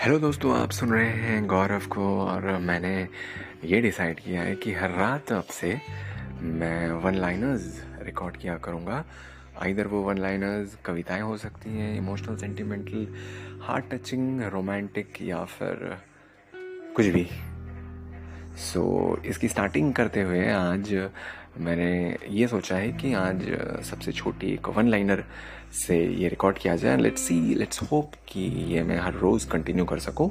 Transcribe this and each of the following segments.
Hello दोस्तों, आप सुन रहे हैं गौरव को और मैंने ये डिसाइड किया है कि हर रात अब से मैं वन लाइनर्स रिकॉर्ड किया करूँगा। इधर वो वन लाइनर्स कविताएँ हो सकती हैं emotional sentimental heart touching romantic या फिर कुछ भी। सो so, इसकी स्टार्टिंग करते हुए आज मैंने ये सोचा है कि आज सबसे छोटी एक वन लाइनर से ये रिकॉर्ड किया जाए। लेट्स सी लेट्स होप कि ये मैं हर रोज़ कंटिन्यू कर सकूँ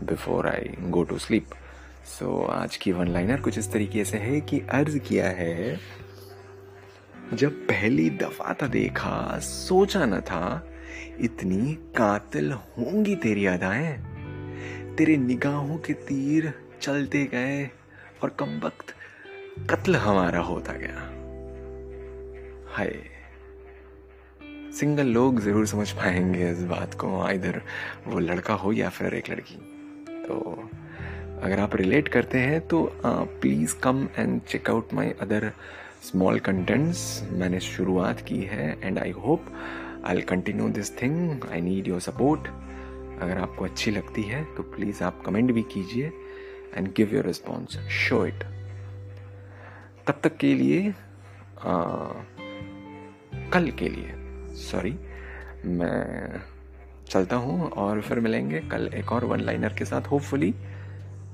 before I go to sleep so आज की वन लाइनर कुछ इस तरीके से है कि अर्ज़ किया है जब पहली दफ़ा था देखा सोचा न था इतनी कातिल होंगी तेरी अदाएँ तेरे निगाहों के तीर चलते गए और कम वक्त कत्ल हमारा होता गया। हाय, सिंगल लोग ज़रूर समझ पाएँगे इस बात को इधर वो लड़का हो या फिर एक लड़की। तो अगर आप रिलेट करते हैं तो please come and check out my other small contents मैंने शुरुआत की है and I hope I continue this thing I need your support अगर आपको अच्छी लगती है तो प्लीज़ आप कमेंट भी कीजिए। And give your response show it तब तक के लिए आ, कल के लिए. सॉरी मैं चलता हूँ और फिर मिलेंगे कल एक और वन लाइनर के साथ होपफुली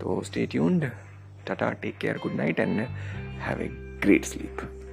तो stay tuned tata take care good night and have a great sleep